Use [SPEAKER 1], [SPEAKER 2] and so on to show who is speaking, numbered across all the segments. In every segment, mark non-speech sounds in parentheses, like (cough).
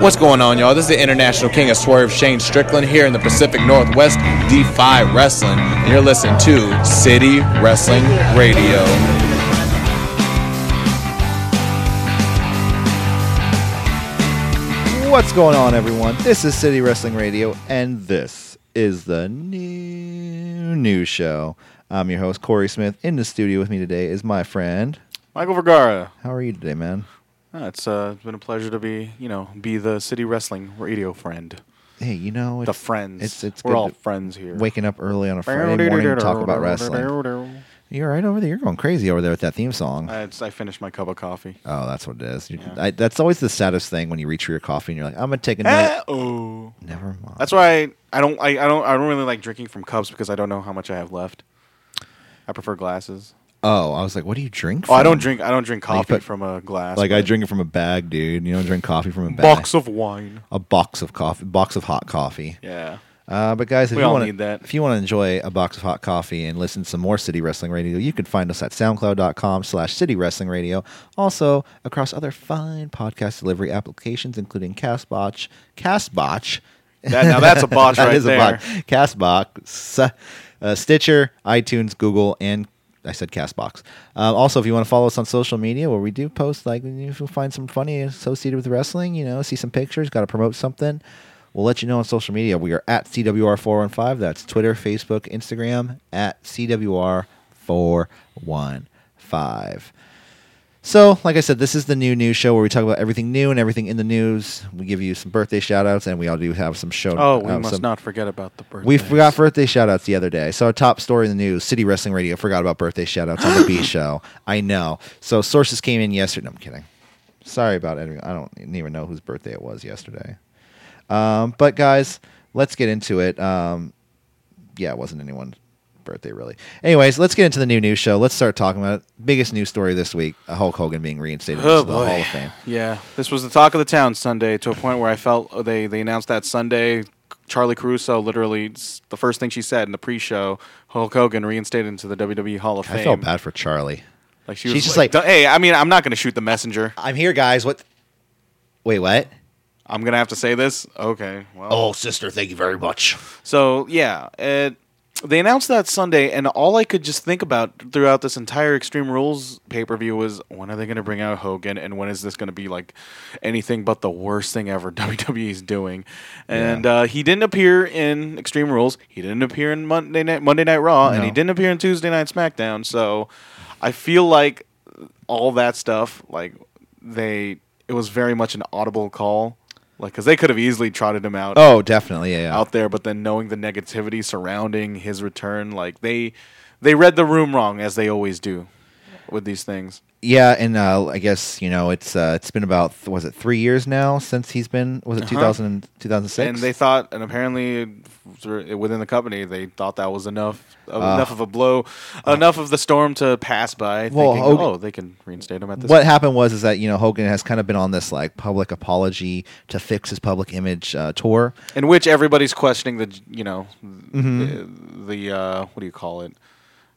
[SPEAKER 1] What's going on, y'all? This is the International King of Swerve, Shane Strickland, here in the Pacific Northwest, Defy Wrestling, and you're listening to City Wrestling Radio.
[SPEAKER 2] What's going on, everyone? This is City Wrestling Radio, and this is the new news show. I'm your host, Corey Smith. In the studio with me today is my friend.
[SPEAKER 3] Michael Vergara.
[SPEAKER 2] How are you today, man?
[SPEAKER 3] Uh, it's uh, been a pleasure to be, you know, be the City Wrestling Radio friend.
[SPEAKER 2] Hey, you know,
[SPEAKER 3] The friends.
[SPEAKER 2] it's- it's
[SPEAKER 3] We're
[SPEAKER 2] good
[SPEAKER 3] all friends here.
[SPEAKER 2] waking up early on a Friday morning to talk about wrestling. You're right over there. You're going crazy over there with that theme song.
[SPEAKER 3] I finished my cup of coffee.
[SPEAKER 2] Oh, that's what it is. You-
[SPEAKER 3] Yeah.
[SPEAKER 2] I, that's always the saddest thing when you reach for your coffee and you're like, I'm gonna take a nap.
[SPEAKER 3] Eh, oh.
[SPEAKER 2] Never mind.
[SPEAKER 3] That's why I, I don't I, I don't I don't really like drinking from cups because I don't know how much I have left. I prefer glasses.
[SPEAKER 2] Oh, I was like, what do you drink?
[SPEAKER 3] Oh, I don't drink I don't drink coffee
[SPEAKER 2] put-
[SPEAKER 3] from a glass.
[SPEAKER 2] Like I
[SPEAKER 3] but
[SPEAKER 2] drink it from a bag, dude. You don't drink coffee from a bag.
[SPEAKER 3] box of wine.
[SPEAKER 2] a box of coffee, box of hot coffee.
[SPEAKER 3] Yeah.
[SPEAKER 2] Uh, but guys, if
[SPEAKER 3] We
[SPEAKER 2] you
[SPEAKER 3] all
[SPEAKER 2] want
[SPEAKER 3] need that.
[SPEAKER 2] if you want to enjoy a box of hot coffee and listen to some more City Wrestling Radio, you can find us at soundcloud.com slash City Wrestling Radio. Also, across other fine podcast delivery applications, including Castbotch, Castbotch.
[SPEAKER 3] That, now that's a (laughs) botch
[SPEAKER 2] That
[SPEAKER 3] right
[SPEAKER 2] is a
[SPEAKER 3] there.
[SPEAKER 2] botch. Castbox, uh, Stitcher, iTunes, Google, and I said Castbox. Um, also, if you want to follow us on social media, where we do post, like, if you find some funny associated with wrestling, you know, see some pictures, got to promote something, we'll let you know on social media. We are at CWR415. That's Twitter, Facebook, Instagram, at CWR415. So, like I said, this is the new news show where we talk about everything new and everything in the news. We give you some birthday shout outs, and we all do have some show
[SPEAKER 3] Oh, we
[SPEAKER 2] uh,
[SPEAKER 3] must
[SPEAKER 2] some-
[SPEAKER 3] not forget about the birthday.
[SPEAKER 2] we forgot birthday shout outs the other day. So our top story in the news, City Wrestling Radio forgot about birthday shout outs on the B (gasps) show. I know. So sources came in yesterday. No, I'm kidding. Sorry about it. I don't even know whose birthday it was yesterday. Um, but guys, let's get into it. Um, yeah, it wasn't anyone's birthday really. Anyways, let's get into the new news show. Let's start talking about it. Biggest news story this week: uh, Hulk Hogan being reinstated
[SPEAKER 3] Oh,
[SPEAKER 2] into the
[SPEAKER 3] boy.
[SPEAKER 2] Hall of Fame.
[SPEAKER 3] Yeah, this was the talk of the town Sunday to a point where I felt they they announced that Sunday. Charly Caruso literally the first thing she said in the pre-show, Hulk Hogan reinstated into the WWE Hall of Fame.
[SPEAKER 2] I felt bad for Charly.
[SPEAKER 3] Like she
[SPEAKER 2] She's just
[SPEAKER 3] like,
[SPEAKER 2] like-
[SPEAKER 3] "Hey, I mean, I'm not going to shoot the messenger.
[SPEAKER 2] I'm here, guys. What? Wait, what?
[SPEAKER 3] I'm going to have to say this." Okay, well,
[SPEAKER 2] Oh, sister, thank you very much.
[SPEAKER 3] So yeah, it, they announced that Sunday, and all I could just think about throughout this entire Extreme Rules pay per view was when are they going to bring out Hogan, and when is this going to be like anything but the worst thing ever (laughs) WWE's doing? And uh, he didn't appear in Extreme Rules. He didn't appear in Monday Night Monday Night Raw, and he didn't appear in Tuesday Night SmackDown. So I feel like all that stuff, like they, it was very much an audible call. Like, because they could have easily trotted him out
[SPEAKER 2] Oh, definitely, yeah, yeah.
[SPEAKER 3] out there, but then knowing the negativity surrounding his return, like they they read the room wrong as they always do with these things.
[SPEAKER 2] Yeah, and uh, I guess you know it's uh, it's been about was it three years now since he's been was it
[SPEAKER 3] Uh-huh.
[SPEAKER 2] 2000, 2006?
[SPEAKER 3] And they thought, and apparently within the company, they thought that was enough of
[SPEAKER 2] Uh,
[SPEAKER 3] enough of a blow, enough of the storm to pass by.
[SPEAKER 2] Well,
[SPEAKER 3] thinking,
[SPEAKER 2] Hogan-
[SPEAKER 3] oh, they can reinstate him at this.
[SPEAKER 2] what happened was is that you know Hogan has kind of been on this like public apology to fix his public image uh, tour.
[SPEAKER 3] in which everybody's questioning the you know
[SPEAKER 2] Mm-hmm.
[SPEAKER 3] the, the uh, what do you call it?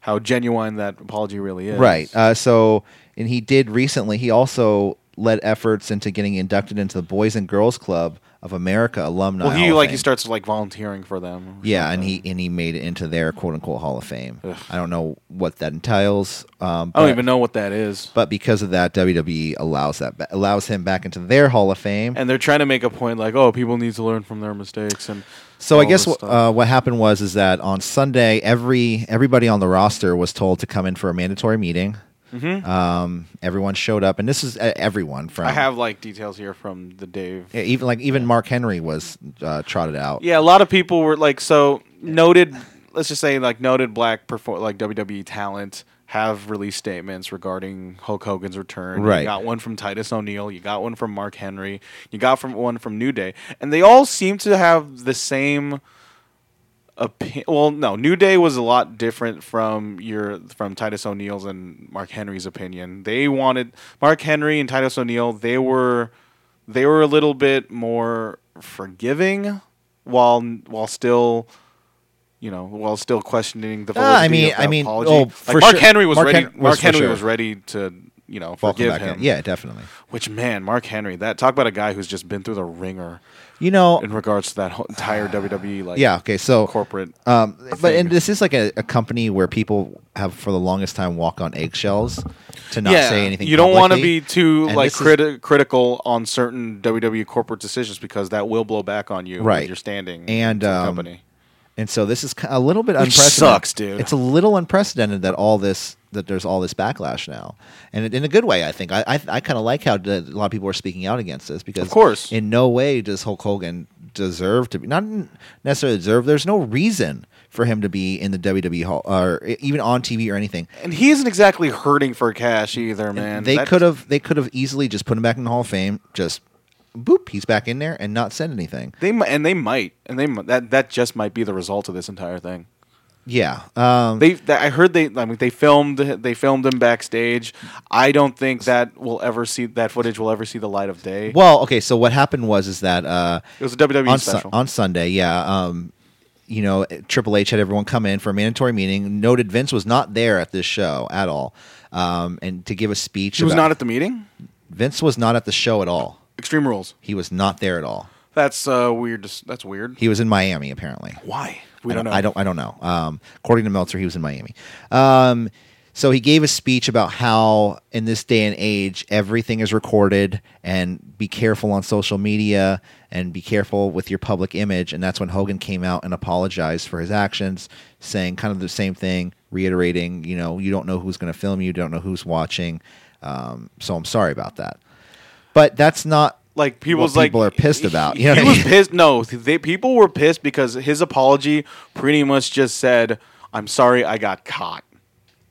[SPEAKER 3] How genuine that apology really is.
[SPEAKER 2] Right. Uh, so, and he did recently. He also led efforts into getting inducted into the Boys and Girls Club of America alumni.
[SPEAKER 3] well, he
[SPEAKER 2] Hall
[SPEAKER 3] like he starts like volunteering for them.
[SPEAKER 2] Yeah, and he and he made it into their quote unquote Hall of Fame.
[SPEAKER 3] Ugh.
[SPEAKER 2] I don't know what that entails. Um,
[SPEAKER 3] I don't even know what that is.
[SPEAKER 2] But because of that, WWE allows that allows him back into their Hall of Fame.
[SPEAKER 3] and they're trying to make a point like, oh, people need to learn from their mistakes, and
[SPEAKER 2] so I guess
[SPEAKER 3] this
[SPEAKER 2] wh-
[SPEAKER 3] stuff.
[SPEAKER 2] uh, what happened was is that on Sunday, every everybody on the roster was told to come in for a mandatory meeting. Um, everyone showed up, and this is uh, everyone from.
[SPEAKER 3] I have like details here from the Dave.
[SPEAKER 2] Yeah, even like even Mark Henry was uh, trotted out.
[SPEAKER 3] Yeah, a lot of people were like so noted. Let's just say like noted black perform like WWE talent have released statements regarding Hulk Hogan's return.
[SPEAKER 2] Right.
[SPEAKER 3] You got one from Titus O'Neil. You got one from Mark Henry. You got from one from New Day, and they all seem to have the same. Opi- well, no, New Day was a lot different from your from Titus O'Neil's and Mark Henry's opinion. They wanted Mark Henry and Titus O'Neil. They were they were a little bit more forgiving while while still you know while still questioning the
[SPEAKER 2] Ah, I
[SPEAKER 3] validity
[SPEAKER 2] mean-
[SPEAKER 3] of the
[SPEAKER 2] I mean,
[SPEAKER 3] apology.
[SPEAKER 2] oh,
[SPEAKER 3] Like, Mark
[SPEAKER 2] sure.
[SPEAKER 3] Henry was
[SPEAKER 2] Mark
[SPEAKER 3] ready.
[SPEAKER 2] Hen-
[SPEAKER 3] Mark Henry
[SPEAKER 2] sure.
[SPEAKER 3] was ready to you know
[SPEAKER 2] Welcome
[SPEAKER 3] forgive him.
[SPEAKER 2] in. Yeah, definitely.
[SPEAKER 3] Which man, Mark Henry, that talk about a guy who's just been through the ringer
[SPEAKER 2] You know,
[SPEAKER 3] in regards to that whole entire WWE like
[SPEAKER 2] yeah. Okay, so
[SPEAKER 3] corporate.
[SPEAKER 2] Um, but
[SPEAKER 3] thing.
[SPEAKER 2] and this is like a, a company where people have for the longest time walk on eggshells to not say anything.
[SPEAKER 3] You don't want to be too
[SPEAKER 2] And
[SPEAKER 3] like
[SPEAKER 2] this is-
[SPEAKER 3] critical on certain WWE corporate decisions because that will blow back on you.
[SPEAKER 2] Right.
[SPEAKER 3] You're standing
[SPEAKER 2] And,
[SPEAKER 3] the
[SPEAKER 2] um,
[SPEAKER 3] company.
[SPEAKER 2] And so this is a little bit
[SPEAKER 3] Which
[SPEAKER 2] unprecedented.
[SPEAKER 3] sucks, dude.
[SPEAKER 2] It's a little unprecedented that all this that there's all this backlash now, and in a good way. I think I I, I kind of like how the, a lot of people are speaking out against this because
[SPEAKER 3] Of course.
[SPEAKER 2] in no way does Hulk Hogan deserve to be not necessarily deserve. There's no reason for him to be in the WWE hall or even on TV or anything.
[SPEAKER 3] And he isn't exactly hurting for cash either, man.
[SPEAKER 2] they could have they could have easily just put him back in the Hall of Fame. Just boop, he's back in there and not said anything.
[SPEAKER 3] They mi- and they might, and they mi- that that just might be the result of this entire thing.
[SPEAKER 2] Yeah. Um,
[SPEAKER 3] They, th- I heard they, I mean, they filmed, they filmed him backstage. I don't think that will ever see that footage will ever see the light of day.
[SPEAKER 2] well, okay. So what happened was is that uh,
[SPEAKER 3] It was a WWE
[SPEAKER 2] on,
[SPEAKER 3] special.
[SPEAKER 2] on Sunday, yeah. Um, you know, Triple H had everyone come in for a mandatory meeting. Noted Vince was not there at this show at all, um, and to give a speech.
[SPEAKER 3] he was
[SPEAKER 2] about-
[SPEAKER 3] not at the meeting.
[SPEAKER 2] Vince was not at the show at all.
[SPEAKER 3] Extreme Rules.
[SPEAKER 2] He was not there at all.
[SPEAKER 3] That's uh, weird. That's weird.
[SPEAKER 2] He was in Miami apparently.
[SPEAKER 3] Why? We
[SPEAKER 2] I
[SPEAKER 3] don't, know.
[SPEAKER 2] I don't. I don't know. Um, according to Meltzer, he was in Miami. Um, so he gave a speech about how in this day and age everything is recorded and be careful on social media and be careful with your public image. And that's when Hogan came out and apologized for his actions, saying kind of the same thing, reiterating, you know, you don't know who's going to film you, you don't know who's watching. Um, so I'm sorry about that. But that's not
[SPEAKER 3] like people's
[SPEAKER 2] what
[SPEAKER 3] like
[SPEAKER 2] people are pissed about.
[SPEAKER 3] He,
[SPEAKER 2] You know
[SPEAKER 3] he was pissed. No, they people were pissed because his apology pretty much just said, "I'm sorry, I got caught."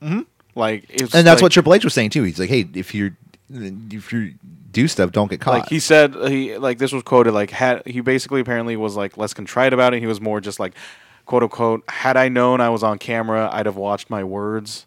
[SPEAKER 3] Mm-hmm. Like, it's
[SPEAKER 2] and that's
[SPEAKER 3] like,
[SPEAKER 2] what Triple H was saying too. He's like, hey, if you if you do stuff, don't get caught.
[SPEAKER 3] Like he said, he like this was quoted like had he basically apparently was like less contrite about it. He was more just like, quote unquote, had I known I was on camera, I'd have watched my words.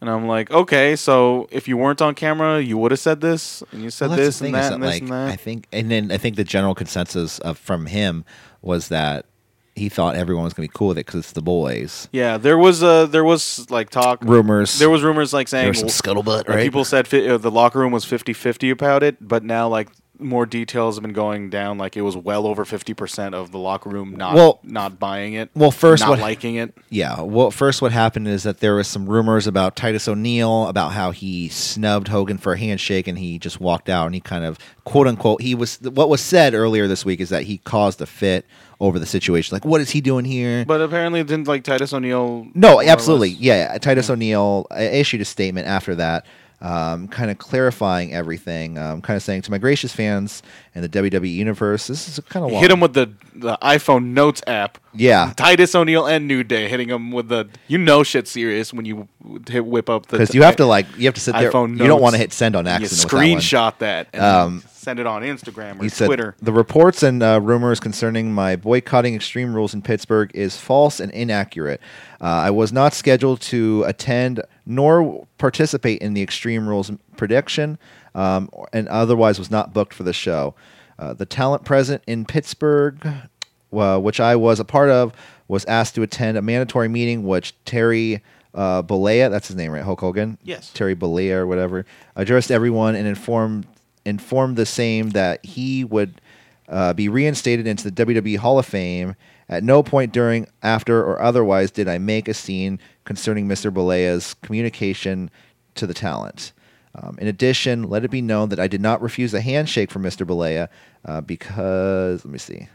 [SPEAKER 3] And I'm like, okay, so if you weren't on camera, you would have said this, and you said
[SPEAKER 2] Well,
[SPEAKER 3] this and that and this
[SPEAKER 2] like,
[SPEAKER 3] and that.
[SPEAKER 2] I think, and then I think the general consensus of from him was that he thought everyone was going to be cool with it because it's the boys.
[SPEAKER 3] Yeah, there was uh there was like talk
[SPEAKER 2] Rumors.
[SPEAKER 3] There was rumors like saying
[SPEAKER 2] There was some scuttlebutt, right?
[SPEAKER 3] People said fi- uh, the locker room was 50-50 about it, but now like more details have been going down. Like it was well over fifty percent of the locker room not
[SPEAKER 2] Well-
[SPEAKER 3] not buying it.
[SPEAKER 2] well, first
[SPEAKER 3] not
[SPEAKER 2] what-
[SPEAKER 3] liking it.
[SPEAKER 2] Yeah. Well, first, what happened is that there was some rumors about Titus O'Neil about how he snubbed Hogan for a handshake, and he just walked out, and he kind of quote unquote he was what was said earlier this week is that he caused a fit over the situation. Like, what is he doing here?
[SPEAKER 3] But apparently, didn't like Titus O'Neil.
[SPEAKER 2] No, absolutely. Yeah, Titus O'Neil uh, issued a statement after that, um, kind of clarifying everything, um, kind of saying to my gracious fans and the WWE universe, this is kind of
[SPEAKER 3] hit him with the, the iPhone Notes app.
[SPEAKER 2] yeah,
[SPEAKER 3] Titus O'Neil and New Day hitting him with the you know shit serious when you hit whip up the
[SPEAKER 2] because you have to like you have to sit there.
[SPEAKER 3] iPhone
[SPEAKER 2] you don't
[SPEAKER 3] notes.
[SPEAKER 2] want to hit send on
[SPEAKER 3] you
[SPEAKER 2] accident. with that one.
[SPEAKER 3] screenshot that and
[SPEAKER 2] Um,
[SPEAKER 3] send it on Instagram or
[SPEAKER 2] He said
[SPEAKER 3] Twitter.
[SPEAKER 2] the reports and uh, rumors concerning my boycotting Extreme Rules in Pittsburgh is false and inaccurate. Uh, I was not scheduled to attend nor participate in the Extreme Rules prediction, um, and otherwise was not booked for the show. Uh, the talent present in Pittsburgh, uh, which I was a part of, was asked to attend a mandatory meeting, which Terry uh, Bollea, that's his name, right? Hulk Hogan?
[SPEAKER 3] Yes.
[SPEAKER 2] Terry Bollea or whatever, addressed everyone and informed informed the same that he would uh, be reinstated into the WWE Hall of Fame. At no point during, after, or otherwise did I make a scene concerning Mr. Bollea's communication to the talent. Um, in addition, let it be known that I did not refuse a handshake from Mr. Bolea uh, because, let me see.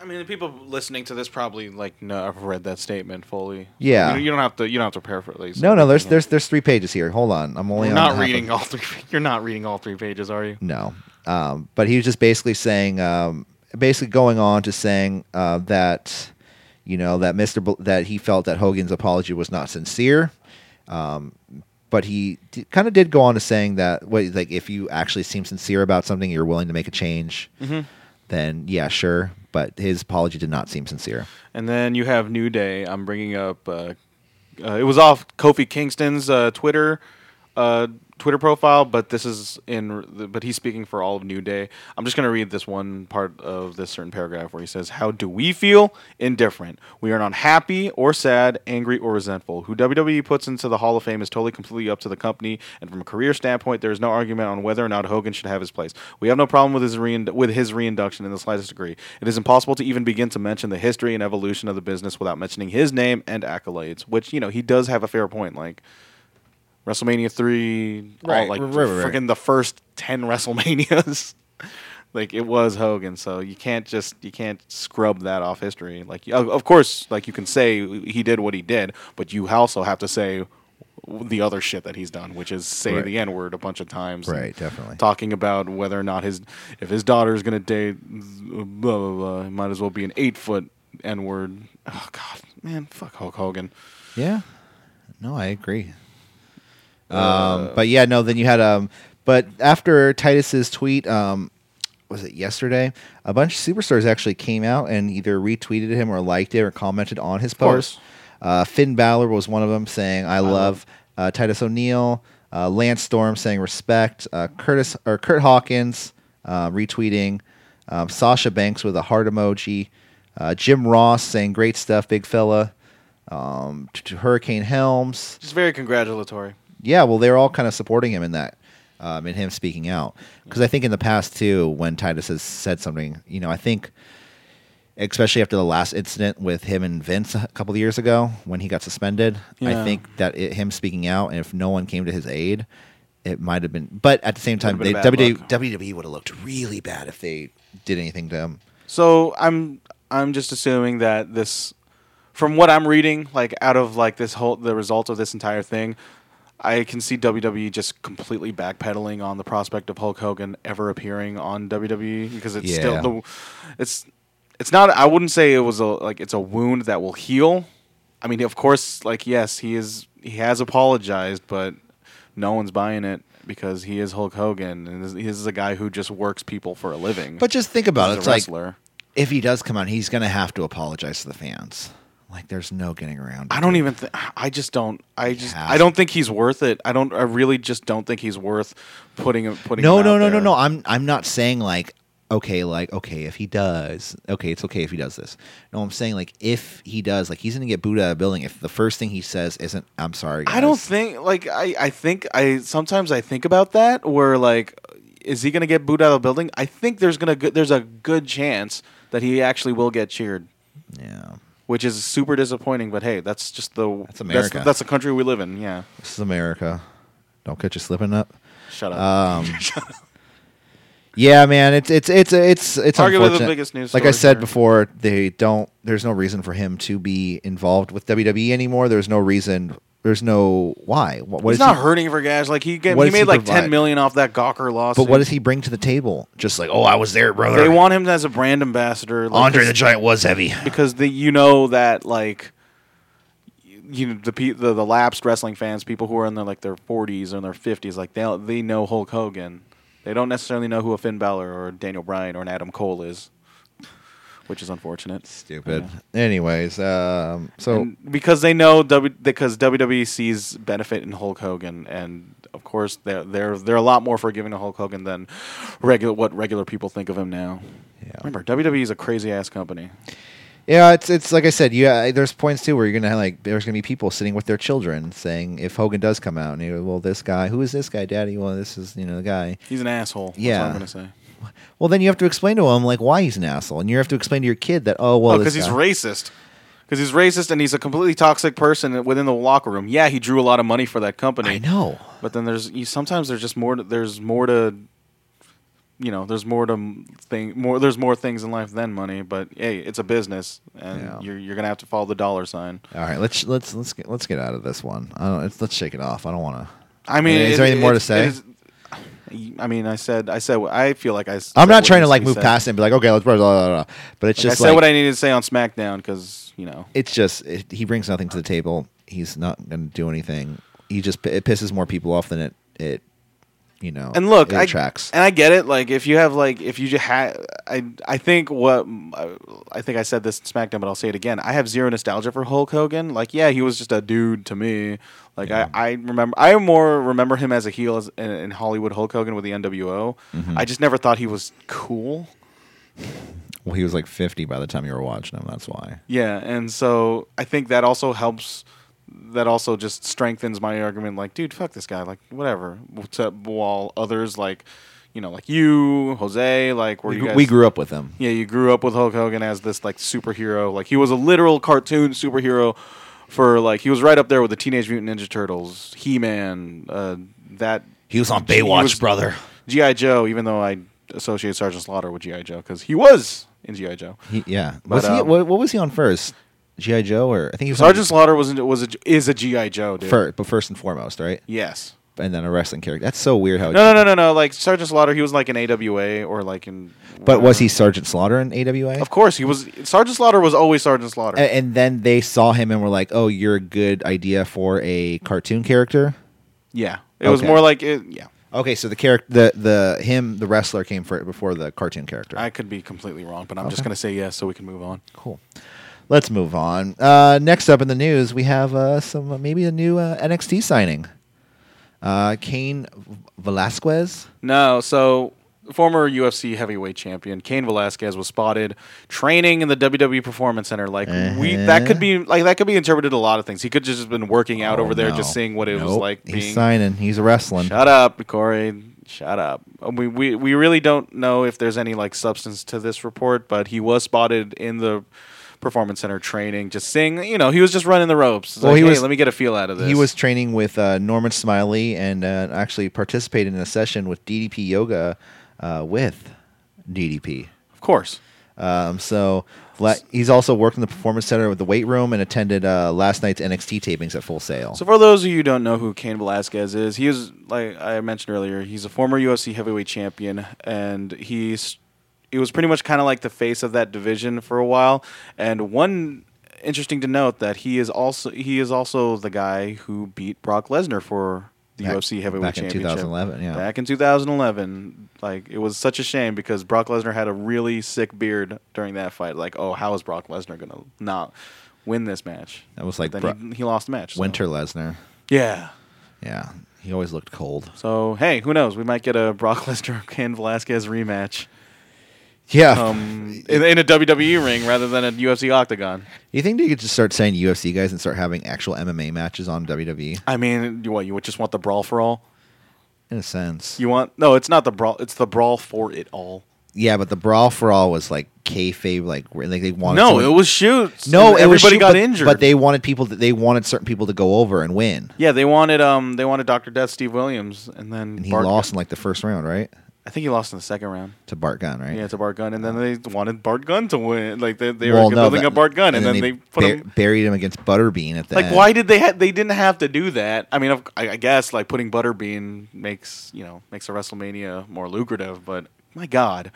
[SPEAKER 3] I mean, the people listening to this probably like no, have read that statement fully.
[SPEAKER 2] Yeah.
[SPEAKER 3] you, you don't have to. You don't have to paraphrase.
[SPEAKER 2] No, no, there's there's there's three pages here. Hold on, I'm only on
[SPEAKER 3] not
[SPEAKER 2] half of-
[SPEAKER 3] reading all three. You're not reading all three pages, are you?
[SPEAKER 2] No. Um, but he was just basically saying, um, basically going on to saying uh, that, you know, that Mr. Bl- that he felt that Hogan's apology was not sincere. Um, but he d- kind of did go on to saying that, what, like, if you actually seem sincere about something, you're willing to make a change, then yeah, sure. But his apology did not seem sincere.
[SPEAKER 3] And then you have New Day. I'm bringing up. Uh, uh, it was off Kofi Kingston's uh, Twitter uh, Twitter profile, but this is in. But he's speaking for all of New Day. I'm just going to read this one part of this certain paragraph where he says, "How do we feel? Indifferent. We are not happy or sad, angry or resentful. Who WWE puts into the Hall of Fame is totally completely up to the company, and from a career standpoint, there is no argument on whether or not Hogan should have his place. We have no problem with his with his reinduction in the slightest degree. It is impossible to even begin to mention the history and evolution of the business without mentioning his name and accolades. Which you know he does have a fair point. Like WrestleMania three, all,
[SPEAKER 2] Right,
[SPEAKER 3] like
[SPEAKER 2] right, right, right.
[SPEAKER 3] freaking the first ten (laughs) WrestleManias. like it was Hogan, so you can't just you can't scrub that off history. Like of of course, like you can say he did what he did, but you also have to say the other shit that he's done, which is say
[SPEAKER 2] Right.
[SPEAKER 3] the n word a bunch of times.
[SPEAKER 2] Right, definitely.
[SPEAKER 3] Talking about whether or not his if his daughter is gonna date blah blah blah, it might as well be an eight foot n word. Oh God, man, fuck Hulk Hogan.
[SPEAKER 2] Yeah. No, I agree. Um, but yeah, no. Then you had um, but after Titus's tweet, um, was it yesterday? A bunch of superstars actually came out and either retweeted him or liked it or commented on his post. Uh, Finn Balor was one of them, saying, "I, love uh, Titus O'Neil." Uh, Lance Storm saying respect. Uh, Curtis or Kurt Hawkins uh, retweeting. Um, Sasha Banks with a heart emoji. Uh, Jim Ross saying great stuff, big fella. Um, to, to Hurricane Helms.
[SPEAKER 3] Just very congratulatory.
[SPEAKER 2] Yeah, well, they're all kind of supporting him in that, um, in him speaking out. Because I think in the past too, when Titus has said something, you know, I think, especially after the last incident with him and Vince a couple of years ago when he got suspended,
[SPEAKER 3] Yeah.
[SPEAKER 2] I think that it, him speaking out, and if no one came to his aid, it might have been. But at the same time, they,
[SPEAKER 3] Would've been bad
[SPEAKER 2] WWE,
[SPEAKER 3] luck.
[SPEAKER 2] WWE would have looked really bad if they did anything to him.
[SPEAKER 3] So I'm I'm just assuming that this, from what I'm reading, like out of like this whole the result of this entire thing, I can see WWE just completely backpedaling on the prospect of Hulk Hogan ever appearing on WWE because it's
[SPEAKER 2] Yeah.
[SPEAKER 3] still the, it's it's not. I wouldn't say it was a like it's a wound that will heal. I mean, of course, like yes, he is he has apologized, but no one's buying it because he is Hulk Hogan and this- this is a guy who just works people for a living.
[SPEAKER 2] But just think about it. It's like if he does come out, he's going to have to apologize to the fans. Like, there's no getting around.
[SPEAKER 3] I don't even. Th- I just don't. I just.
[SPEAKER 2] has
[SPEAKER 3] I don't think he's worth it. I don't. I really just don't think he's worth putting him. Putting.
[SPEAKER 2] no
[SPEAKER 3] him
[SPEAKER 2] no
[SPEAKER 3] out
[SPEAKER 2] no no
[SPEAKER 3] there.
[SPEAKER 2] no i'm i'm not saying like okay like okay if he does okay it's okay if he does this no i'm saying like if he does like he's gonna get booed out of the building if the first thing he says isn't i'm sorry
[SPEAKER 3] I don't think. Like I. I think. I sometimes I think about that. Where like, is he gonna get booed out of the building? I think there's gonna. Go- there's a good chance that he actually will get cheered.
[SPEAKER 2] yeah
[SPEAKER 3] Which is super disappointing, but hey, that's just the
[SPEAKER 2] That's America.
[SPEAKER 3] That's, that's the country we live in. Yeah,
[SPEAKER 2] this is america don't catch you slipping up
[SPEAKER 3] shut up.
[SPEAKER 2] um (laughs) yeah man it's it's it's it's it's
[SPEAKER 3] Arguably the biggest news
[SPEAKER 2] like i said before they don't there's no reason for him to be involved with wwe anymore there's no reason there's no why what, what
[SPEAKER 3] He's
[SPEAKER 2] is
[SPEAKER 3] not
[SPEAKER 2] he-
[SPEAKER 3] hurting for guys. Like he get, he
[SPEAKER 2] does he
[SPEAKER 3] made like
[SPEAKER 2] provide?
[SPEAKER 3] ten million off that Gawker loss.
[SPEAKER 2] but what does he bring to the table just like oh i was there brother
[SPEAKER 3] They want him as a brand ambassador. like,
[SPEAKER 2] Andre the Giant was heavy.
[SPEAKER 3] because the you know that like you know the the, the lapsed wrestling fans, people who are in their like their 40s or their 50s, like they they know Hulk Hogan. They don't necessarily know who a Finn Balor or Daniel Bryan or an Adam Cole is, which is unfortunate.
[SPEAKER 2] Stupid. Anyways, um, so
[SPEAKER 3] And because they know w, because WWE sees benefit in Hulk Hogan, and of course they're they're they're a lot more forgiving to Hulk Hogan than regular what regular people think of him now.
[SPEAKER 2] Yeah.
[SPEAKER 3] Remember, WWE is a crazy ass company.
[SPEAKER 2] yeah, it's it's like I said. Yeah, there's points too where you're gonna have, like there's gonna be people sitting with their children saying if Hogan does come out and you go, well this guy who is this guy, Daddy? Well, this is you know the guy.
[SPEAKER 3] He's an asshole. That's
[SPEAKER 2] Yeah.
[SPEAKER 3] what I'm gonna say.
[SPEAKER 2] Well, then you have to explain to him like why he's an asshole, and you have to explain to your kid that oh well
[SPEAKER 3] Oh, because he's racist. Because he's racist and he's a completely toxic person within the locker room. Yeah, he drew a lot of money for that company.
[SPEAKER 2] I know.
[SPEAKER 3] But then there's you, sometimes there's just more. To, there's more to. You know, there's more to thing. More there's more things in life than money. But hey, it's a business, and
[SPEAKER 2] Yeah.
[SPEAKER 3] you're you're gonna have to follow the dollar sign.
[SPEAKER 2] All right, let's let's let's get let's get out of this one. I don't. Let's, let's shake it off. I don't want to.
[SPEAKER 3] I mean,
[SPEAKER 2] Is
[SPEAKER 3] it-
[SPEAKER 2] there anything more to say?
[SPEAKER 3] is- I mean, I said, I said, I feel like I.
[SPEAKER 2] I'm not trying to like move
[SPEAKER 3] said.
[SPEAKER 2] past it and be like okay let's blah, blah, blah, blah. but it's
[SPEAKER 3] Like, I said
[SPEAKER 2] like
[SPEAKER 3] what I needed to say on SmackDown because you know
[SPEAKER 2] it's just it, he brings nothing to the table. He's not going to do anything. He just it pisses more people off than it it you know.
[SPEAKER 3] And look, I,
[SPEAKER 2] tracks.
[SPEAKER 3] and I get it. Like if you have like if you just had, I I think what I think I said this in SmackDown, but I'll say it again. I have zero nostalgia for Hulk Hogan. Like yeah, he was just a dude to me. Like I, I remember I more remember him as a heel as, in, in Hollywood Hulk Hogan with the NWO.
[SPEAKER 2] Mm-hmm.
[SPEAKER 3] I just never thought he was cool.
[SPEAKER 2] Well, he was like 50 by the time you were watching him. That's why.
[SPEAKER 3] Yeah, and so I think that also helps. That also just strengthens my argument. Like, dude, fuck this guy. Like, whatever. To- While others like, you know, like you, Jose, like, where
[SPEAKER 2] We,
[SPEAKER 3] you guys,
[SPEAKER 2] we grew up with him.
[SPEAKER 3] Yeah, you grew up with Hulk Hogan as this like superhero. Like, he was a literal cartoon superhero. For like, he was right up there with the Teenage Mutant Ninja Turtles, He Man, uh, that
[SPEAKER 2] He was on Baywatch,
[SPEAKER 3] was-
[SPEAKER 2] brother.
[SPEAKER 3] GI Joe. Even though I associate Sergeant Slaughter with GI Joe because he was in GI Joe.
[SPEAKER 2] He, yeah.
[SPEAKER 3] But,
[SPEAKER 2] was he,
[SPEAKER 3] um,
[SPEAKER 2] what, what was he on first? GI Joe, or I think he was
[SPEAKER 3] Sergeant Slaughter was was a, is a GI Joe, dude.
[SPEAKER 2] first, but first and foremost, right?
[SPEAKER 3] Yes.
[SPEAKER 2] And then a wrestling character. That's so weird how.
[SPEAKER 3] No, no, no, no, no. Like Sergeant Slaughter, he was like in AWA or like in.
[SPEAKER 2] But was he. Sergeant Slaughter in AWA?
[SPEAKER 3] Of course, he was. Sergeant Slaughter was always Sergeant Slaughter.
[SPEAKER 2] A- and then they saw him and were like, "Oh, you're a good idea for a cartoon character."
[SPEAKER 3] yeah, it was more like it. Yeah,
[SPEAKER 2] Okay, so the character, the the him, the wrestler came for before the cartoon character.
[SPEAKER 3] I could be completely wrong, but I'm just gonna say yes so we can move on.
[SPEAKER 2] Cool. Let's move on. Uh, next up in the news, we have uh, some uh, maybe a new uh, NXT signing. Uh, Cain Velasquez.
[SPEAKER 3] No, so former UFC heavyweight champion Cain Velasquez was spotted training in the WWE Performance Center. Like we, that could be like that could be interpreted a lot of things. He could just have been working out
[SPEAKER 2] Oh,
[SPEAKER 3] over there,
[SPEAKER 2] no.
[SPEAKER 3] just seeing what it was
[SPEAKER 2] Nope,
[SPEAKER 3] like.
[SPEAKER 2] He's signing. He's wrestling.
[SPEAKER 3] Shut up, Corey. Shut up. Uh, We, we we really don't know if there's any like substance to this report, but he was spotted in the performance center training, just saying, you know, he was just running the ropes.
[SPEAKER 2] Well,
[SPEAKER 3] like,
[SPEAKER 2] he
[SPEAKER 3] hey,
[SPEAKER 2] was-
[SPEAKER 3] let me get a feel out of this.
[SPEAKER 2] He was training with uh, Norman Smiley and uh, actually participated in a session with DDP Yoga uh, with DDP.
[SPEAKER 3] of course.
[SPEAKER 2] Um, so he's also worked in the performance center with the weight room and attended uh, last night's NXT tapings at Full Sail.
[SPEAKER 3] So for those of you who don't know who Cain Velasquez is, he is like I mentioned earlier, he's a former UFC heavyweight champion, and he's he was pretty much kind of like the face of that division for a while. And one interesting to note that he is also he is also the guy who beat Brock Lesnar for the
[SPEAKER 2] Back-
[SPEAKER 3] UFC heavyweight
[SPEAKER 2] back in
[SPEAKER 3] championship
[SPEAKER 2] 2011, yeah.
[SPEAKER 3] back in 2011. Like it was such a shame because Brock Lesnar had a really sick beard during that fight. Like, oh, how is Brock Lesnar gonna not win this match?
[SPEAKER 2] That was like Bro-
[SPEAKER 3] he, he lost the match. so-
[SPEAKER 2] Winter Lesnar.
[SPEAKER 3] Yeah.
[SPEAKER 2] Yeah, he always looked cold.
[SPEAKER 3] So hey, who knows? We might get a Brock (laughs) Lesnar Ken Velasquez rematch
[SPEAKER 2] Yeah.
[SPEAKER 3] um, in, in a WWE ring rather than a UFC octagon.
[SPEAKER 2] you think they could just start saying UFC guys and start having actual MMA matches on WWE?
[SPEAKER 3] I mean, you what? You just want the brawl for all?
[SPEAKER 2] In a sense.
[SPEAKER 3] You want no? It's not the brawl. It's the brawl for it all.
[SPEAKER 2] yeah, but the brawl for all was like kayfabe, like like they wanted.
[SPEAKER 3] No,
[SPEAKER 2] someone-
[SPEAKER 3] it was shoots.
[SPEAKER 2] no.
[SPEAKER 3] And
[SPEAKER 2] It was
[SPEAKER 3] everybody
[SPEAKER 2] shoot,
[SPEAKER 3] got
[SPEAKER 2] but,
[SPEAKER 3] injured.
[SPEAKER 2] but they wanted people. To, they wanted certain people to go over and win,
[SPEAKER 3] yeah, they wanted um they wanted Doctor Death Steve Williams, and then
[SPEAKER 2] and he
[SPEAKER 3] Bart
[SPEAKER 2] lost
[SPEAKER 3] Gunn-
[SPEAKER 2] in like the first round, right?
[SPEAKER 3] I think he lost in the second round.
[SPEAKER 2] To Bart Gunn, right?
[SPEAKER 3] Yeah, to Bart Gunn, and then they wanted Bart Gunn to win. Like they, they
[SPEAKER 2] Well,
[SPEAKER 3] were
[SPEAKER 2] no,
[SPEAKER 3] building
[SPEAKER 2] that-
[SPEAKER 3] up Bart Gunn, and, then, they, put
[SPEAKER 2] ba-
[SPEAKER 3] him
[SPEAKER 2] buried him against Butterbean at the
[SPEAKER 3] like
[SPEAKER 2] end.
[SPEAKER 3] why did they ha- they didn't have to do that i mean I, I guess like putting butterbean makes you know makes a wrestlemania more lucrative but my god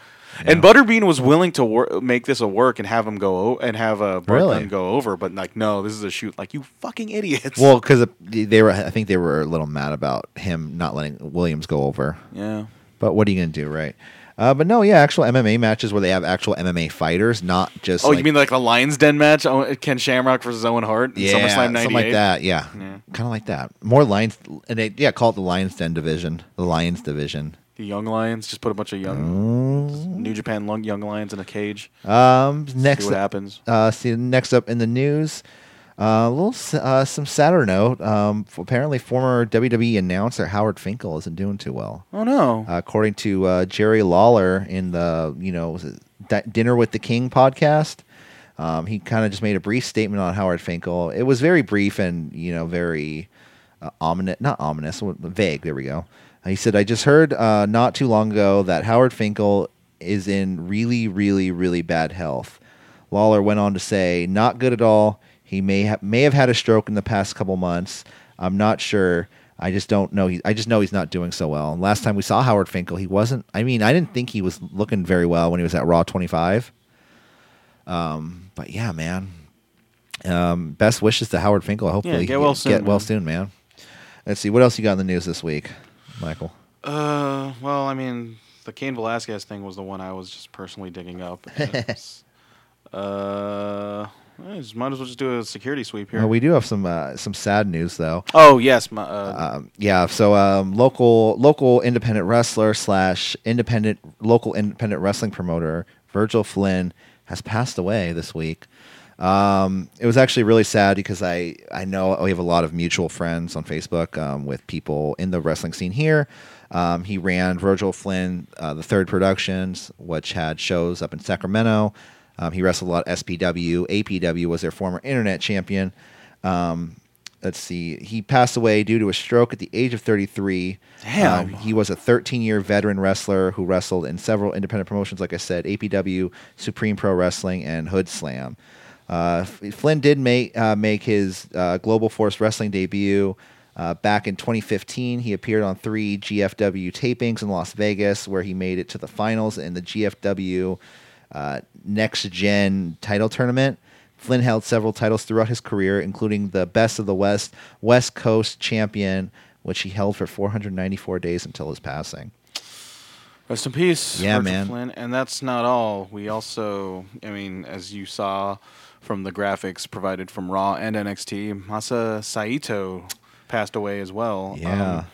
[SPEAKER 3] and butterbean was willing to wor- make this a work and have him go o- and have a Bart
[SPEAKER 2] Really?
[SPEAKER 3] Gunn go over but like no this is a shoot like you fucking idiots
[SPEAKER 2] Well, because uh, they were, I think they were a little mad about him not letting Williams go over.
[SPEAKER 3] yeah
[SPEAKER 2] But what are you gonna do, right? Uh, but no, yeah, actual MMA matches where they have actual MMA fighters, not just.
[SPEAKER 3] oh
[SPEAKER 2] like,
[SPEAKER 3] you mean like the lions den match oh, ken shamrock versus owen hart
[SPEAKER 2] yeah,
[SPEAKER 3] summerslam 98
[SPEAKER 2] something like that? Yeah,
[SPEAKER 3] Yeah.
[SPEAKER 2] kind of like that. More lions, and they yeah, call it the Lions Den division, the Lions division.
[SPEAKER 3] the young lions just put a bunch of young
[SPEAKER 2] Mm.
[SPEAKER 3] new japan young lions in a cage
[SPEAKER 2] Um, next,
[SPEAKER 3] see what happens
[SPEAKER 2] uh, see next up in the news, uh, a little uh, some sadder note. Um, f- apparently, former WWE announcer Howard Finkel isn't doing too well.
[SPEAKER 3] oh no
[SPEAKER 2] Uh, according to uh, Jerry Lawler in the you know was it Di- Dinner with the King podcast. Um, he kind of just made a brief statement on Howard Finkel. It was very brief and you know very uh, ominous, not ominous, vague. There we go. He said, "I just heard uh, not too long ago that Howard Finkel is in really, really, really bad health." Lawler went on to say, "Not good at all. He may have may have had a stroke in the past couple months. I'm not sure. I just don't know. He, I just know he's not doing so well. And last time we saw Howard Finkel, he wasn't. I mean, I didn't think he was looking very well when he was at Raw 25. Um, but yeah, man. Um, best wishes to Howard Finkel. Hopefully, yeah,
[SPEAKER 3] get well soon,
[SPEAKER 2] Get well
[SPEAKER 3] man.
[SPEAKER 2] soon, man. Let's see what else you got in the news this week, Michael.
[SPEAKER 3] Uh, well, I mean, the Cain Velasquez thing was the one I was just personally digging up. (laughs) Uh, I just might as well just do a security sweep here.
[SPEAKER 2] Well, we do have some uh, some sad news though.
[SPEAKER 3] oh yes, my, uh,
[SPEAKER 2] Um, yeah, so um, local local independent wrestler slash independent local independent wrestling promoter Virgil Flynn has passed away this week. Um, it was actually really sad because I I know we have a lot of mutual friends on Facebook um, with people in the wrestling scene here. Um, he ran Virgil Flynn, uh, the Third Productions, which had shows up in Sacramento. Um, he wrestled a lot at SPW. APW was their former internet champion. Um, let's see. He passed away due to a stroke at the age of 33.
[SPEAKER 3] Damn.
[SPEAKER 2] Um, he was a 13 year veteran wrestler who wrestled in several independent promotions, like I said, APW, Supreme Pro Wrestling, and Hood Slam. Uh, Flynn did make uh, make his uh, Global Force Wrestling debut uh, back in 2015. He appeared on three GFW tapings in Las Vegas, where he made it to the finals in the GFW uh, Next Gen title tournament. Flynn held several titles throughout his career, including the Best of the West West Coast Champion, which he held for 494 days until his passing.
[SPEAKER 3] Rest in peace,
[SPEAKER 2] Yeah, man.
[SPEAKER 3] Flynn. And that's not all. We also, I mean, as you saw from the graphics provided from Raw and NXT, Masa Saito passed away as well.
[SPEAKER 2] Yeah.
[SPEAKER 3] Um,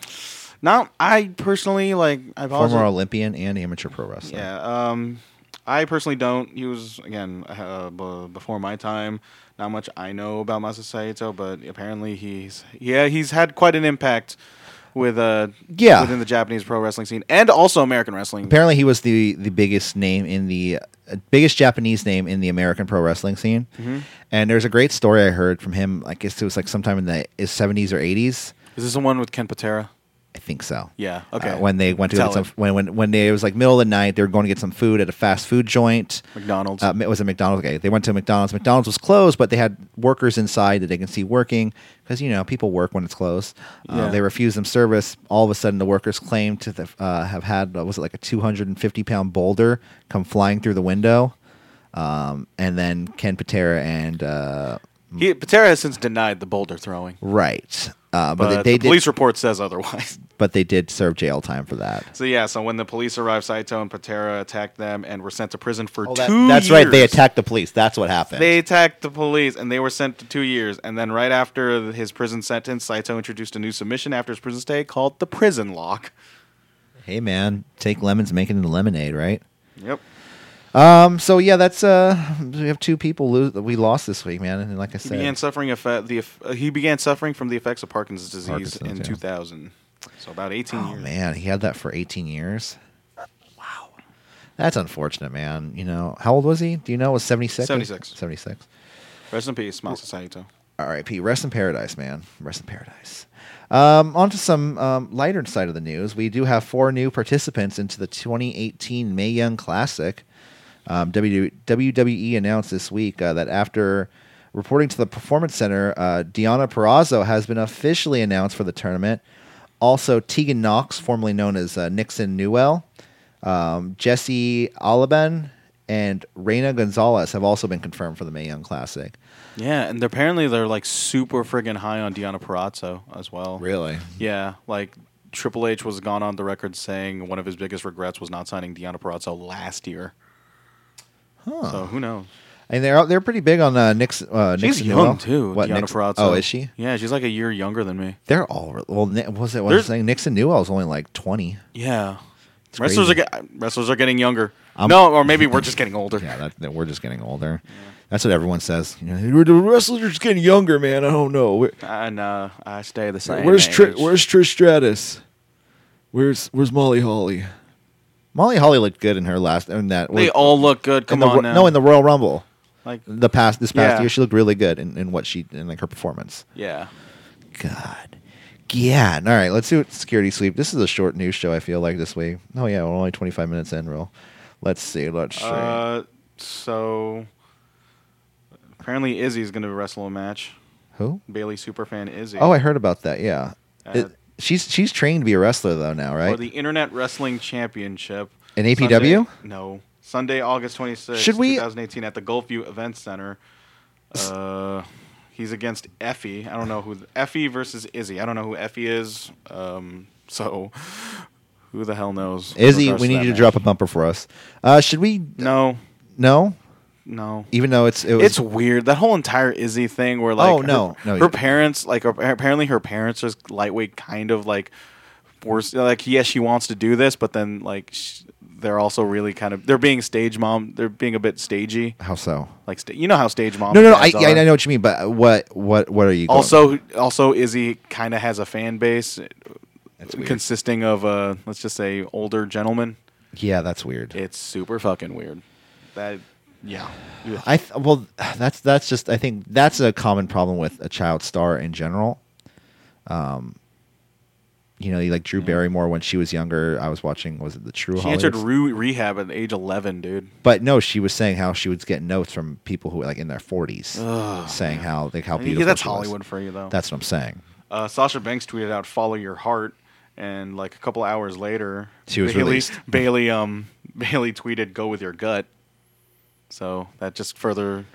[SPEAKER 3] now, I personally like. I've also
[SPEAKER 2] Former Olympian and amateur pro wrestler.
[SPEAKER 3] Yeah. Um, I personally don't. He was again uh, b- before my time. Not much I know about Masa Saito, but apparently he's yeah he's had quite an impact with uh
[SPEAKER 2] Yeah.
[SPEAKER 3] within the Japanese pro wrestling scene and also American wrestling.
[SPEAKER 2] Apparently, he was the the biggest name in the uh, biggest Japanese name in the American pro wrestling scene.
[SPEAKER 3] Mm-hmm.
[SPEAKER 2] And there's a great story I heard from him. I guess it was like sometime in the 70s or 80s.
[SPEAKER 3] Is this the one with Ken Patera?
[SPEAKER 2] I think so.
[SPEAKER 3] Yeah. Okay.
[SPEAKER 2] Uh, when they went to
[SPEAKER 3] Tell
[SPEAKER 2] get some, when when when they, it was like middle of the night, they were going to get some food at a fast food joint.
[SPEAKER 3] McDonald's.
[SPEAKER 2] Uh, it was a McDonald's. Okay, they went to McDonald's. McDonald's was closed, but they had workers inside that they can see working because you know people work when it's closed. Uh,
[SPEAKER 3] Yeah.
[SPEAKER 2] They refused them service. All of a sudden, the workers claimed to the, uh, have had uh, was it like a 250 pound boulder come flying through the window, um, and then Ken Patera and uh,
[SPEAKER 3] he, Patera has since denied the boulder throwing,
[SPEAKER 2] right, uh, but,
[SPEAKER 3] but
[SPEAKER 2] they,
[SPEAKER 3] the police report says otherwise. (laughs)
[SPEAKER 2] But they did serve jail time for that.
[SPEAKER 3] So yeah, so when the police arrived, Saito and Patera attacked them and were sent to prison for
[SPEAKER 2] Oh,
[SPEAKER 3] two.
[SPEAKER 2] that- that's right. They attacked the police. That's what happened.
[SPEAKER 3] They attacked the police and they were sent to two years. And then right after his prison sentence, Saito introduced a new submission after his prison stay called the prison lock.
[SPEAKER 2] hey man, take lemons, make it into lemonade, right?
[SPEAKER 3] Yep.
[SPEAKER 2] Um. So yeah, that's uh. We have two people lose we lost this week, man. And like I
[SPEAKER 3] He
[SPEAKER 2] said,
[SPEAKER 3] began suffering effe- the uh, he began suffering from the effects of Parkinson's disease
[SPEAKER 2] Parkinson's,
[SPEAKER 3] in
[SPEAKER 2] yeah.
[SPEAKER 3] 2000. So about 18
[SPEAKER 2] oh
[SPEAKER 3] years.
[SPEAKER 2] man, he had that for 18 years. Wow, that's unfortunate, man. You know, how old was he? Do you know? It was 76.
[SPEAKER 3] 76.
[SPEAKER 2] 76.
[SPEAKER 3] Rest in peace, Saito.
[SPEAKER 2] R.I.P. Rest in paradise, man. Rest in paradise. Um, on to some um, lighter side of the news. We do have four new participants into the 2018 Mae Young Classic. Um, WWE announced this week uh, that after reporting to the Performance Center, uh, Deonna Purrazzo has been officially announced for the tournament. Also, Tegan Knox, formerly known as uh, Nixon Newell, um, Jessie Elaban, and Reina Gonzalez have also been confirmed for the Mae Young Classic.
[SPEAKER 3] Yeah, and apparently they're like super friggin' high on Deonna Purrazzo as well.
[SPEAKER 2] Really?
[SPEAKER 3] Yeah, like Triple H was gone on the record saying one of his biggest regrets was not signing Deonna Purrazzo last year.
[SPEAKER 2] Huh.
[SPEAKER 3] So who knows?
[SPEAKER 2] And they're they're pretty big on uh, Nix. Uh,
[SPEAKER 3] She's
[SPEAKER 2] Nixon
[SPEAKER 3] young too.
[SPEAKER 2] What, Nix- Oh, is she?
[SPEAKER 3] Yeah, she's like a year younger than me.
[SPEAKER 2] They're all well. Ni- Was it? Was I saying Nixon Newell is only like twenty?
[SPEAKER 3] Yeah,
[SPEAKER 2] It's
[SPEAKER 3] wrestlers
[SPEAKER 2] crazy.
[SPEAKER 3] are wrestlers are getting younger.
[SPEAKER 2] I'm-
[SPEAKER 3] no, or maybe we're just getting older.
[SPEAKER 2] Yeah, that, that we're just getting older. That's what everyone says. You know, the wrestlers are just getting younger, man. I don't know.
[SPEAKER 3] And uh, I stay the same.
[SPEAKER 4] Where's. Tri- Where's Trish Stratus? Where's Where's Molly Holly?
[SPEAKER 2] Molly Holly looked good in her last. In that
[SPEAKER 3] They all look good. Come
[SPEAKER 2] the,
[SPEAKER 3] on now.
[SPEAKER 2] No, in the Royal Rumble.
[SPEAKER 3] like
[SPEAKER 2] The past this past
[SPEAKER 3] Yeah.
[SPEAKER 2] year, she looked really good in, in what she in like her performance.
[SPEAKER 3] yeah.
[SPEAKER 2] God. Yeah. All right, let's do security sweep. This is a short news show. I feel like this week. Oh yeah, we're only twenty five minutes in. Real. Let's see. Let's see.
[SPEAKER 3] Uh, so apparently Izzy's going to wrestle a match.
[SPEAKER 2] Who?
[SPEAKER 3] Bayley superfan Izzy.
[SPEAKER 2] Oh, I heard about that. Yeah. It- she's she's trained to be a wrestler though now,
[SPEAKER 3] For
[SPEAKER 2] right?
[SPEAKER 3] the Internet Wrestling Championship.
[SPEAKER 2] In APW?
[SPEAKER 3] Sunday- no. Sunday, August 26th,
[SPEAKER 2] Should we-
[SPEAKER 3] 2018 at the Gulfview Event Center. Uh, he's against Effie. I don't know who Effie versus Izzy. I don't know who Effie is. Um, so Who the hell knows?
[SPEAKER 2] Izzy, we need you to drop a bumper for us. Uh, should we?
[SPEAKER 3] No,
[SPEAKER 2] No,
[SPEAKER 3] no.
[SPEAKER 2] even though it's it was,
[SPEAKER 3] It's weird that whole entire Izzy thing where like
[SPEAKER 2] Oh,
[SPEAKER 3] her-
[SPEAKER 2] no, no,
[SPEAKER 3] her parents like ap- apparently her parents are lightweight kind of like force like yes she wants to do this but then like sh- they're also really kind of they're being stage mom they're being a bit stagey
[SPEAKER 2] how so?
[SPEAKER 3] like sta- you know how stage mom
[SPEAKER 2] No, no, no. I, yeah, I know what you mean, but what what what are you? Going,
[SPEAKER 3] also also Izzy kind of has a fan base consisting of uh let's just say older gentlemen
[SPEAKER 2] yeah, that's weird.
[SPEAKER 3] it's super fucking weird that yeah.
[SPEAKER 2] I th- well, that's that's just I think that's a common problem with a child star in general. Um, you know, like Drew Barrymore when she was younger. I was watching. Was it the True?
[SPEAKER 3] she
[SPEAKER 2] Hollywood?
[SPEAKER 3] entered re- rehab at age 11 dude
[SPEAKER 2] But no, she was saying how she would get notes from people who were like in their forties, saying how like how
[SPEAKER 3] Yeah,
[SPEAKER 2] beautiful
[SPEAKER 3] that's
[SPEAKER 2] she was.
[SPEAKER 3] Hollywood for you though
[SPEAKER 2] That's what I'm saying.
[SPEAKER 3] uh, Sasha Banks tweeted out "Follow your heart," and like a couple hours later,
[SPEAKER 2] She was
[SPEAKER 3] Bayley,
[SPEAKER 2] released.
[SPEAKER 3] Bayley, um, (laughs) Bayley tweeted "Go with your gut." So that just further,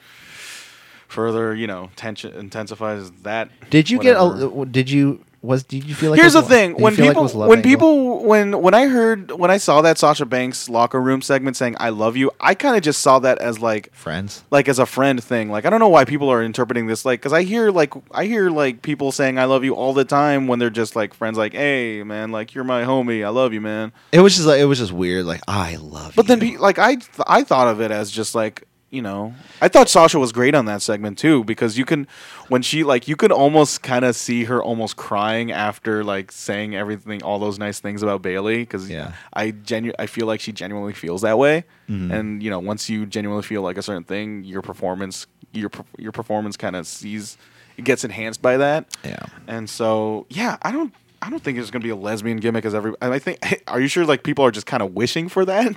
[SPEAKER 3] further, you know, tension intensifies that.
[SPEAKER 2] Did you get a? Did you was? Did you feel like?
[SPEAKER 3] Here's the
[SPEAKER 2] was-
[SPEAKER 3] thing: when
[SPEAKER 2] feel like
[SPEAKER 3] people, when people, when when I heard, when I saw that Sasha Banks locker room segment saying "I love you," I kind of just saw that as like
[SPEAKER 2] friends.
[SPEAKER 3] like as a friend thing. Like I don't know why people are interpreting this like because I hear like I hear like people saying I love you all the time when they're just like friends. Like, hey man, like you're my homie. I love you, man.
[SPEAKER 2] It was just like it was just weird. Like I love. You.
[SPEAKER 3] But then
[SPEAKER 2] you.
[SPEAKER 3] pe- like I th- I thought of it as just like you know I thought Sasha was great on that segment too because you can when she like you could almost kind of see her almost crying after like saying everything all those nice things about Bayley because
[SPEAKER 2] Yeah.
[SPEAKER 3] I genu- I feel like she genuinely feels that way
[SPEAKER 2] Mhm.
[SPEAKER 3] and you know once you genuinely feel like a certain thing your performance your your performance kind of sees it gets enhanced by that
[SPEAKER 2] yeah.
[SPEAKER 3] and so yeah I don't I don't think it's gonna be a lesbian gimmick as every and I think (laughs) are you sure like people are just kind of wishing for that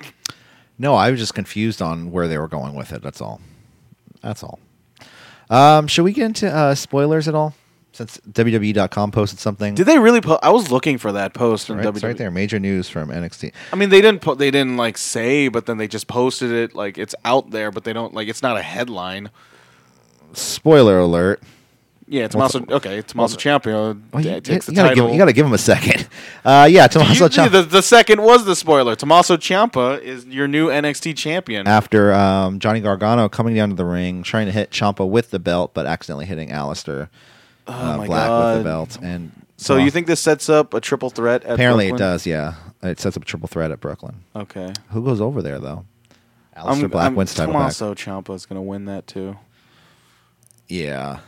[SPEAKER 2] No, I was just confused on where they were going with it. That's all. That's all. Um, should we get into uh, spoilers at all? Since WWE.com posted something.
[SPEAKER 3] Did they really? Po- I was looking for that post from
[SPEAKER 2] right, it's right there. Major news from NXT.
[SPEAKER 3] I mean, they didn't. Po- they didn't like say, but then they just posted it. Like it's out there, but they don't like. It's not a headline.
[SPEAKER 2] Spoiler alert.
[SPEAKER 3] Yeah, Tommaso. Okay, Tommaso Ciampa
[SPEAKER 2] Well, you,
[SPEAKER 3] uh, takes the
[SPEAKER 2] you gotta
[SPEAKER 3] title.
[SPEAKER 2] give, you gotta give him a second. (laughs) Uh, yeah, Tommaso
[SPEAKER 3] You-
[SPEAKER 2] Ciampa.
[SPEAKER 3] the, the second was the spoiler. Tommaso Ciampa is your new NXT champion.
[SPEAKER 2] After um, Johnny Gargano coming down to the ring, trying to hit Ciampa with the belt, but accidentally hitting Aleister uh,
[SPEAKER 3] Oh my
[SPEAKER 2] Black
[SPEAKER 3] God.
[SPEAKER 2] with the belt. And
[SPEAKER 3] so you think this sets up a triple threat? At
[SPEAKER 2] Apparently
[SPEAKER 3] Brooklyn?
[SPEAKER 2] it does. Yeah, it sets up a triple threat at Brooklyn.
[SPEAKER 3] Okay.
[SPEAKER 2] Who goes over there though?
[SPEAKER 3] Aleister
[SPEAKER 2] Black wins the title back.
[SPEAKER 3] Tommaso Ciampa is going to win that too.
[SPEAKER 2] Yeah.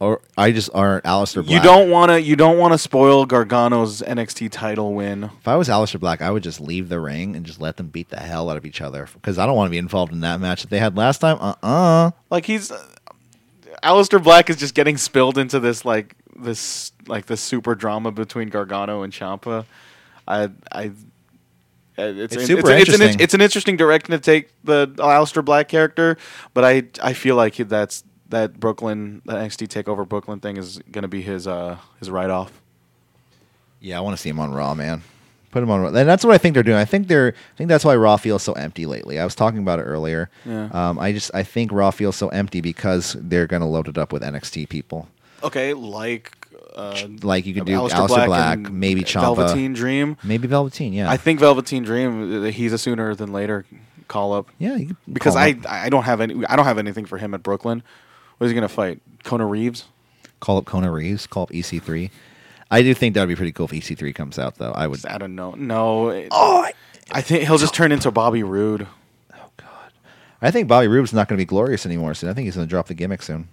[SPEAKER 2] Or I just or Aleister Black.
[SPEAKER 3] You don't want to. You don't want to spoil Gargano's NXT title win.
[SPEAKER 2] If I was Aleister Black, I would just leave the ring and just let them beat the hell out of each other because I don't want to be involved in that match that they had last time. Uh uh
[SPEAKER 3] Like he's uh, Aleister Black is just getting spilled into this like this like this super drama between Gargano and Ciampa. I I. It's,
[SPEAKER 2] It's
[SPEAKER 3] an- it's, an-
[SPEAKER 2] interesting.
[SPEAKER 3] It's an, it's an interesting direction to take the Aleister Black character, but I I feel like that's that Brooklyn that NXT Takeover Brooklyn thing is going to be his uh his write off.
[SPEAKER 2] Yeah, I want to see him on Raw, man. Put him on Raw. And that's what I think they're doing. I think they're. I think that's why Raw feels so empty lately. I was talking about it earlier.
[SPEAKER 3] Yeah.
[SPEAKER 2] Um, I just I think Raw feels so empty because they're going to load it up with NXT people.
[SPEAKER 3] Okay, like uh,
[SPEAKER 2] Like you could do
[SPEAKER 3] Aleister
[SPEAKER 2] Alistair Black,
[SPEAKER 3] and
[SPEAKER 2] maybe Ciampa,
[SPEAKER 3] Velveteen Dream.
[SPEAKER 2] maybe Velveteen. Yeah,
[SPEAKER 3] I think Velveteen Dream. uh, He's a sooner than later call up.
[SPEAKER 2] Yeah,
[SPEAKER 3] because I
[SPEAKER 2] him
[SPEAKER 3] I don't have any I don't have anything for him at Brooklyn. What is he gonna fight? Kona Reeves?
[SPEAKER 2] call up Kona Reeves, call up EC3. I do think that would be pretty cool if EC3 comes out, though. I would.
[SPEAKER 3] I don't know. No. it-
[SPEAKER 2] Oh, I,
[SPEAKER 3] I think he'll just turn into Bobby Roode. Oh God.
[SPEAKER 2] I think Bobby Roode's not going to be glorious anymore soon. I think he's going to drop the gimmick soon.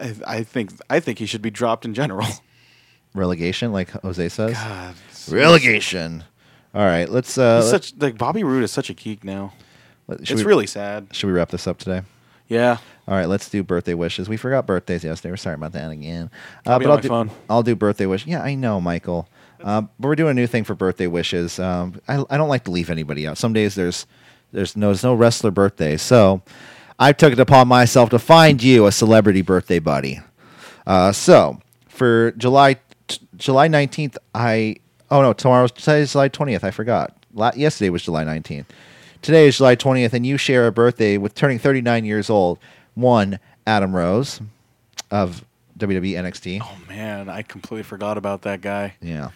[SPEAKER 3] I, I think I think he should be dropped in general. (laughs)
[SPEAKER 2] Relegation, like Jose says.
[SPEAKER 3] God,
[SPEAKER 2] Relegation. All right, let's. Uh,
[SPEAKER 3] he's such like Bobby Roode is such a geek now.
[SPEAKER 2] let-
[SPEAKER 3] It's
[SPEAKER 2] we,
[SPEAKER 3] really sad.
[SPEAKER 2] Should we wrap this up today?
[SPEAKER 3] Yeah.
[SPEAKER 2] All right, let's do birthday wishes. We forgot birthdays yesterday. We're sorry about that again. Uh,
[SPEAKER 3] I'll be
[SPEAKER 2] but I'll do,
[SPEAKER 3] phone.
[SPEAKER 2] I'll do birthday wish. Yeah, I know, Michael. Uh, but we're doing a new thing for birthday wishes. Um, I, I don't like to leave anybody out. Some days there's there's no there's no wrestler birthday, so I took it upon myself to find you a celebrity birthday buddy. Uh, so for July t- July nineteenth, I oh no tomorrow's today's July twentieth. I forgot. La- yesterday was July nineteenth. Today is July twentieth, and you share a birthday with turning thirty nine years old. One Adam Rose of WWE NXT.
[SPEAKER 3] Oh man, I completely forgot about that guy.
[SPEAKER 2] Yeah.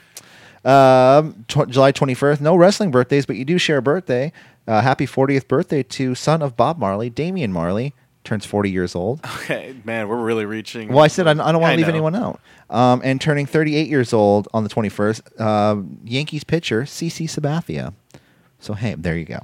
[SPEAKER 2] Um, tw- July 21st, no wrestling birthdays, but you do share a birthday. Uh, happy 40th birthday to son of Bob Marley, Damian Marley, turns 40 years old. (laughs)
[SPEAKER 3] Okay, man, we're really reaching.
[SPEAKER 2] Well, I said I, I don't want to leave
[SPEAKER 3] know.
[SPEAKER 2] anyone out. Um, and turning 38 years old on the 21st, uh, Yankees pitcher CC Sabathia. So hey, there you go.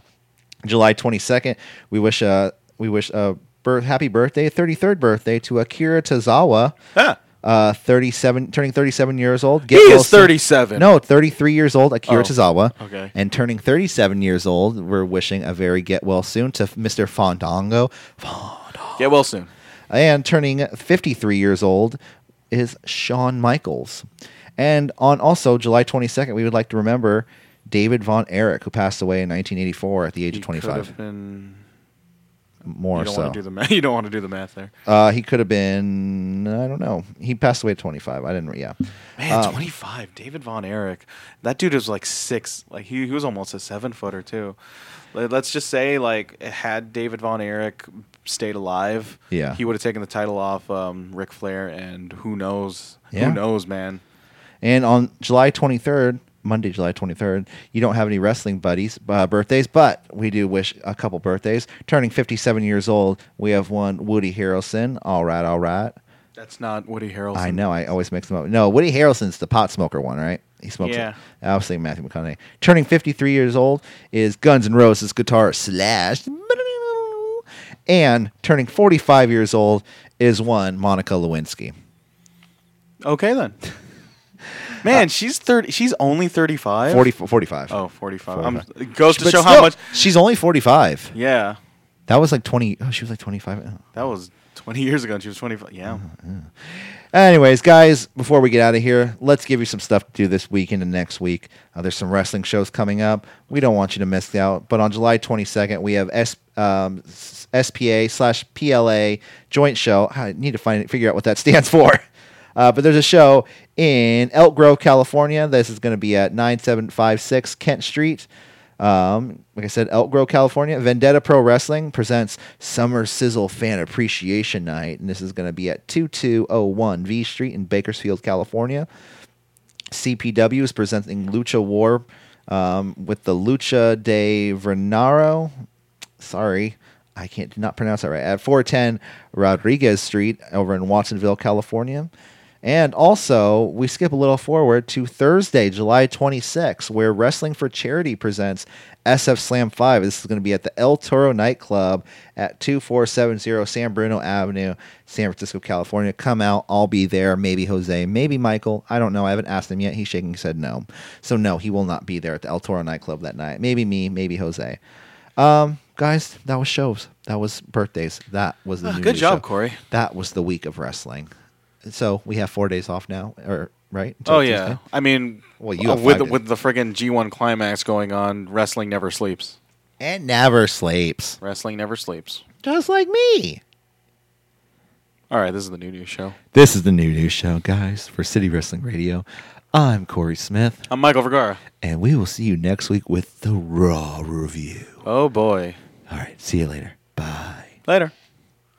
[SPEAKER 2] July 22nd, we wish uh, we wish a birth, happy birthday, 33rd birthday to Akira Tozawa.
[SPEAKER 3] Ah,
[SPEAKER 2] Uh, 37, turning 37 years old.
[SPEAKER 3] he
[SPEAKER 2] well
[SPEAKER 3] is
[SPEAKER 2] soon.
[SPEAKER 3] 37.
[SPEAKER 2] No, 33 years old, Akira
[SPEAKER 3] Oh,
[SPEAKER 2] Tozawa.
[SPEAKER 3] okay.
[SPEAKER 2] And turning 37 years old, we're wishing a very get well soon to Mr. Fandango.
[SPEAKER 3] Get well soon.
[SPEAKER 2] And turning 53 years old is Shawn Michaels. And on also July 22nd, we would like to remember David Von Erich, who passed away in 1984 at the age
[SPEAKER 3] He
[SPEAKER 2] of
[SPEAKER 3] could
[SPEAKER 2] 25. More
[SPEAKER 3] you don't
[SPEAKER 2] so.
[SPEAKER 3] want to do the math. (laughs) You don't want to do the math there.
[SPEAKER 2] uh, he could have been, I don't know. He passed away at 25. I didn't, yeah.
[SPEAKER 3] Man,
[SPEAKER 2] Um,
[SPEAKER 3] 25. David Von Erich. That dude is like six. Like he, he was almost a seven footer too. Let- Let's just say like had David Von Erich stayed alive,
[SPEAKER 2] Yeah.
[SPEAKER 3] he would have taken the title off um, Ric Flair, and who knows?
[SPEAKER 2] Yeah.
[SPEAKER 3] Who knows, man?
[SPEAKER 2] And on July 23rd, Monday, July 23rd, you don't have any wrestling buddies uh, birthdays, but we do wish a couple birthdays. Turning 57 years old, we have one Woody Harrelson. All right, all right.
[SPEAKER 3] That's not Woody Harrelson.
[SPEAKER 2] I know. I always mix them up. No, Woody Harrelson's the pot smoker one, right? He smokes.
[SPEAKER 3] Yeah.
[SPEAKER 2] I was thinking Matthew McConaughey. Turning 53 years old is Guns N' Roses guitar Slash. And turning 45 years old is one Monica Lewinsky.
[SPEAKER 3] Okay then. (laughs) Man, she's thirty. She's only thirty-five.
[SPEAKER 2] 40, 45.
[SPEAKER 3] Oh, 45.
[SPEAKER 2] 45.
[SPEAKER 3] Um, it goes to
[SPEAKER 2] But
[SPEAKER 3] show
[SPEAKER 2] still,
[SPEAKER 3] how much.
[SPEAKER 2] She's only 45.
[SPEAKER 3] Yeah,
[SPEAKER 2] That was like 20. Oh, she was like 25. Oh.
[SPEAKER 3] that was twenty years ago. and She was twenty-five. Yeah.
[SPEAKER 2] Anyways, guys, before we get out of here, let's give you some stuff to do this week and next week. Uh, there's some wrestling shows coming up. We don't want you to miss out. But on July 22nd, we have S, um, S- SPA slash PLA joint show. I need to find figure out what that stands for. (laughs) Uh, but there's a show in Elk Grove, California. This is going to be at 9756 Kent Street. Um, like I said, Elk Grove, California. Vendetta Pro Wrestling presents Summer Sizzle Fan Appreciation Night, and this is going to be at 2201 V Street in Bakersfield, California. CPW is presenting Lucha War um, with the Lucha de Vernaro. Sorry, I can't not pronounce that right. At 410 Rodriguez Street over in Watsonville, California. And also, we skip a little forward to Thursday, July 26th, where Wrestling for Charity presents SF Slam 5. This is going to be at the El Toro nightclub at 2470 San Bruno Avenue, San Francisco, California. Come out. I'll be there. Maybe Jose, maybe Michael. I don't know. I haven't asked him yet. He's shaking his head no. So, no, he will not be there at the El Toro nightclub that night. Maybe me, maybe Jose. Um, guys, that was shows. That was birthdays. That was the
[SPEAKER 3] Ah, good job,
[SPEAKER 2] show.
[SPEAKER 3] Corey.
[SPEAKER 2] That was the week of wrestling. So we have four days off now, or right? Until
[SPEAKER 3] Oh yeah.
[SPEAKER 2] Tuesday?
[SPEAKER 3] I mean,
[SPEAKER 2] Well, you
[SPEAKER 3] uh,
[SPEAKER 2] have
[SPEAKER 3] with
[SPEAKER 2] five
[SPEAKER 3] with the friggin' G1 climax going on, wrestling never sleeps.
[SPEAKER 2] and never sleeps,
[SPEAKER 3] Wrestling never sleeps.
[SPEAKER 2] just like me.
[SPEAKER 3] All right, this is the new news show.
[SPEAKER 2] This is the new news show, guys, for City Wrestling Radio. I'm Corey Smith,
[SPEAKER 3] I'm Michael Vergara.
[SPEAKER 2] and we will see you next week with the Raw review.
[SPEAKER 3] Oh boy.
[SPEAKER 2] All right, see you later. Bye.
[SPEAKER 3] Later.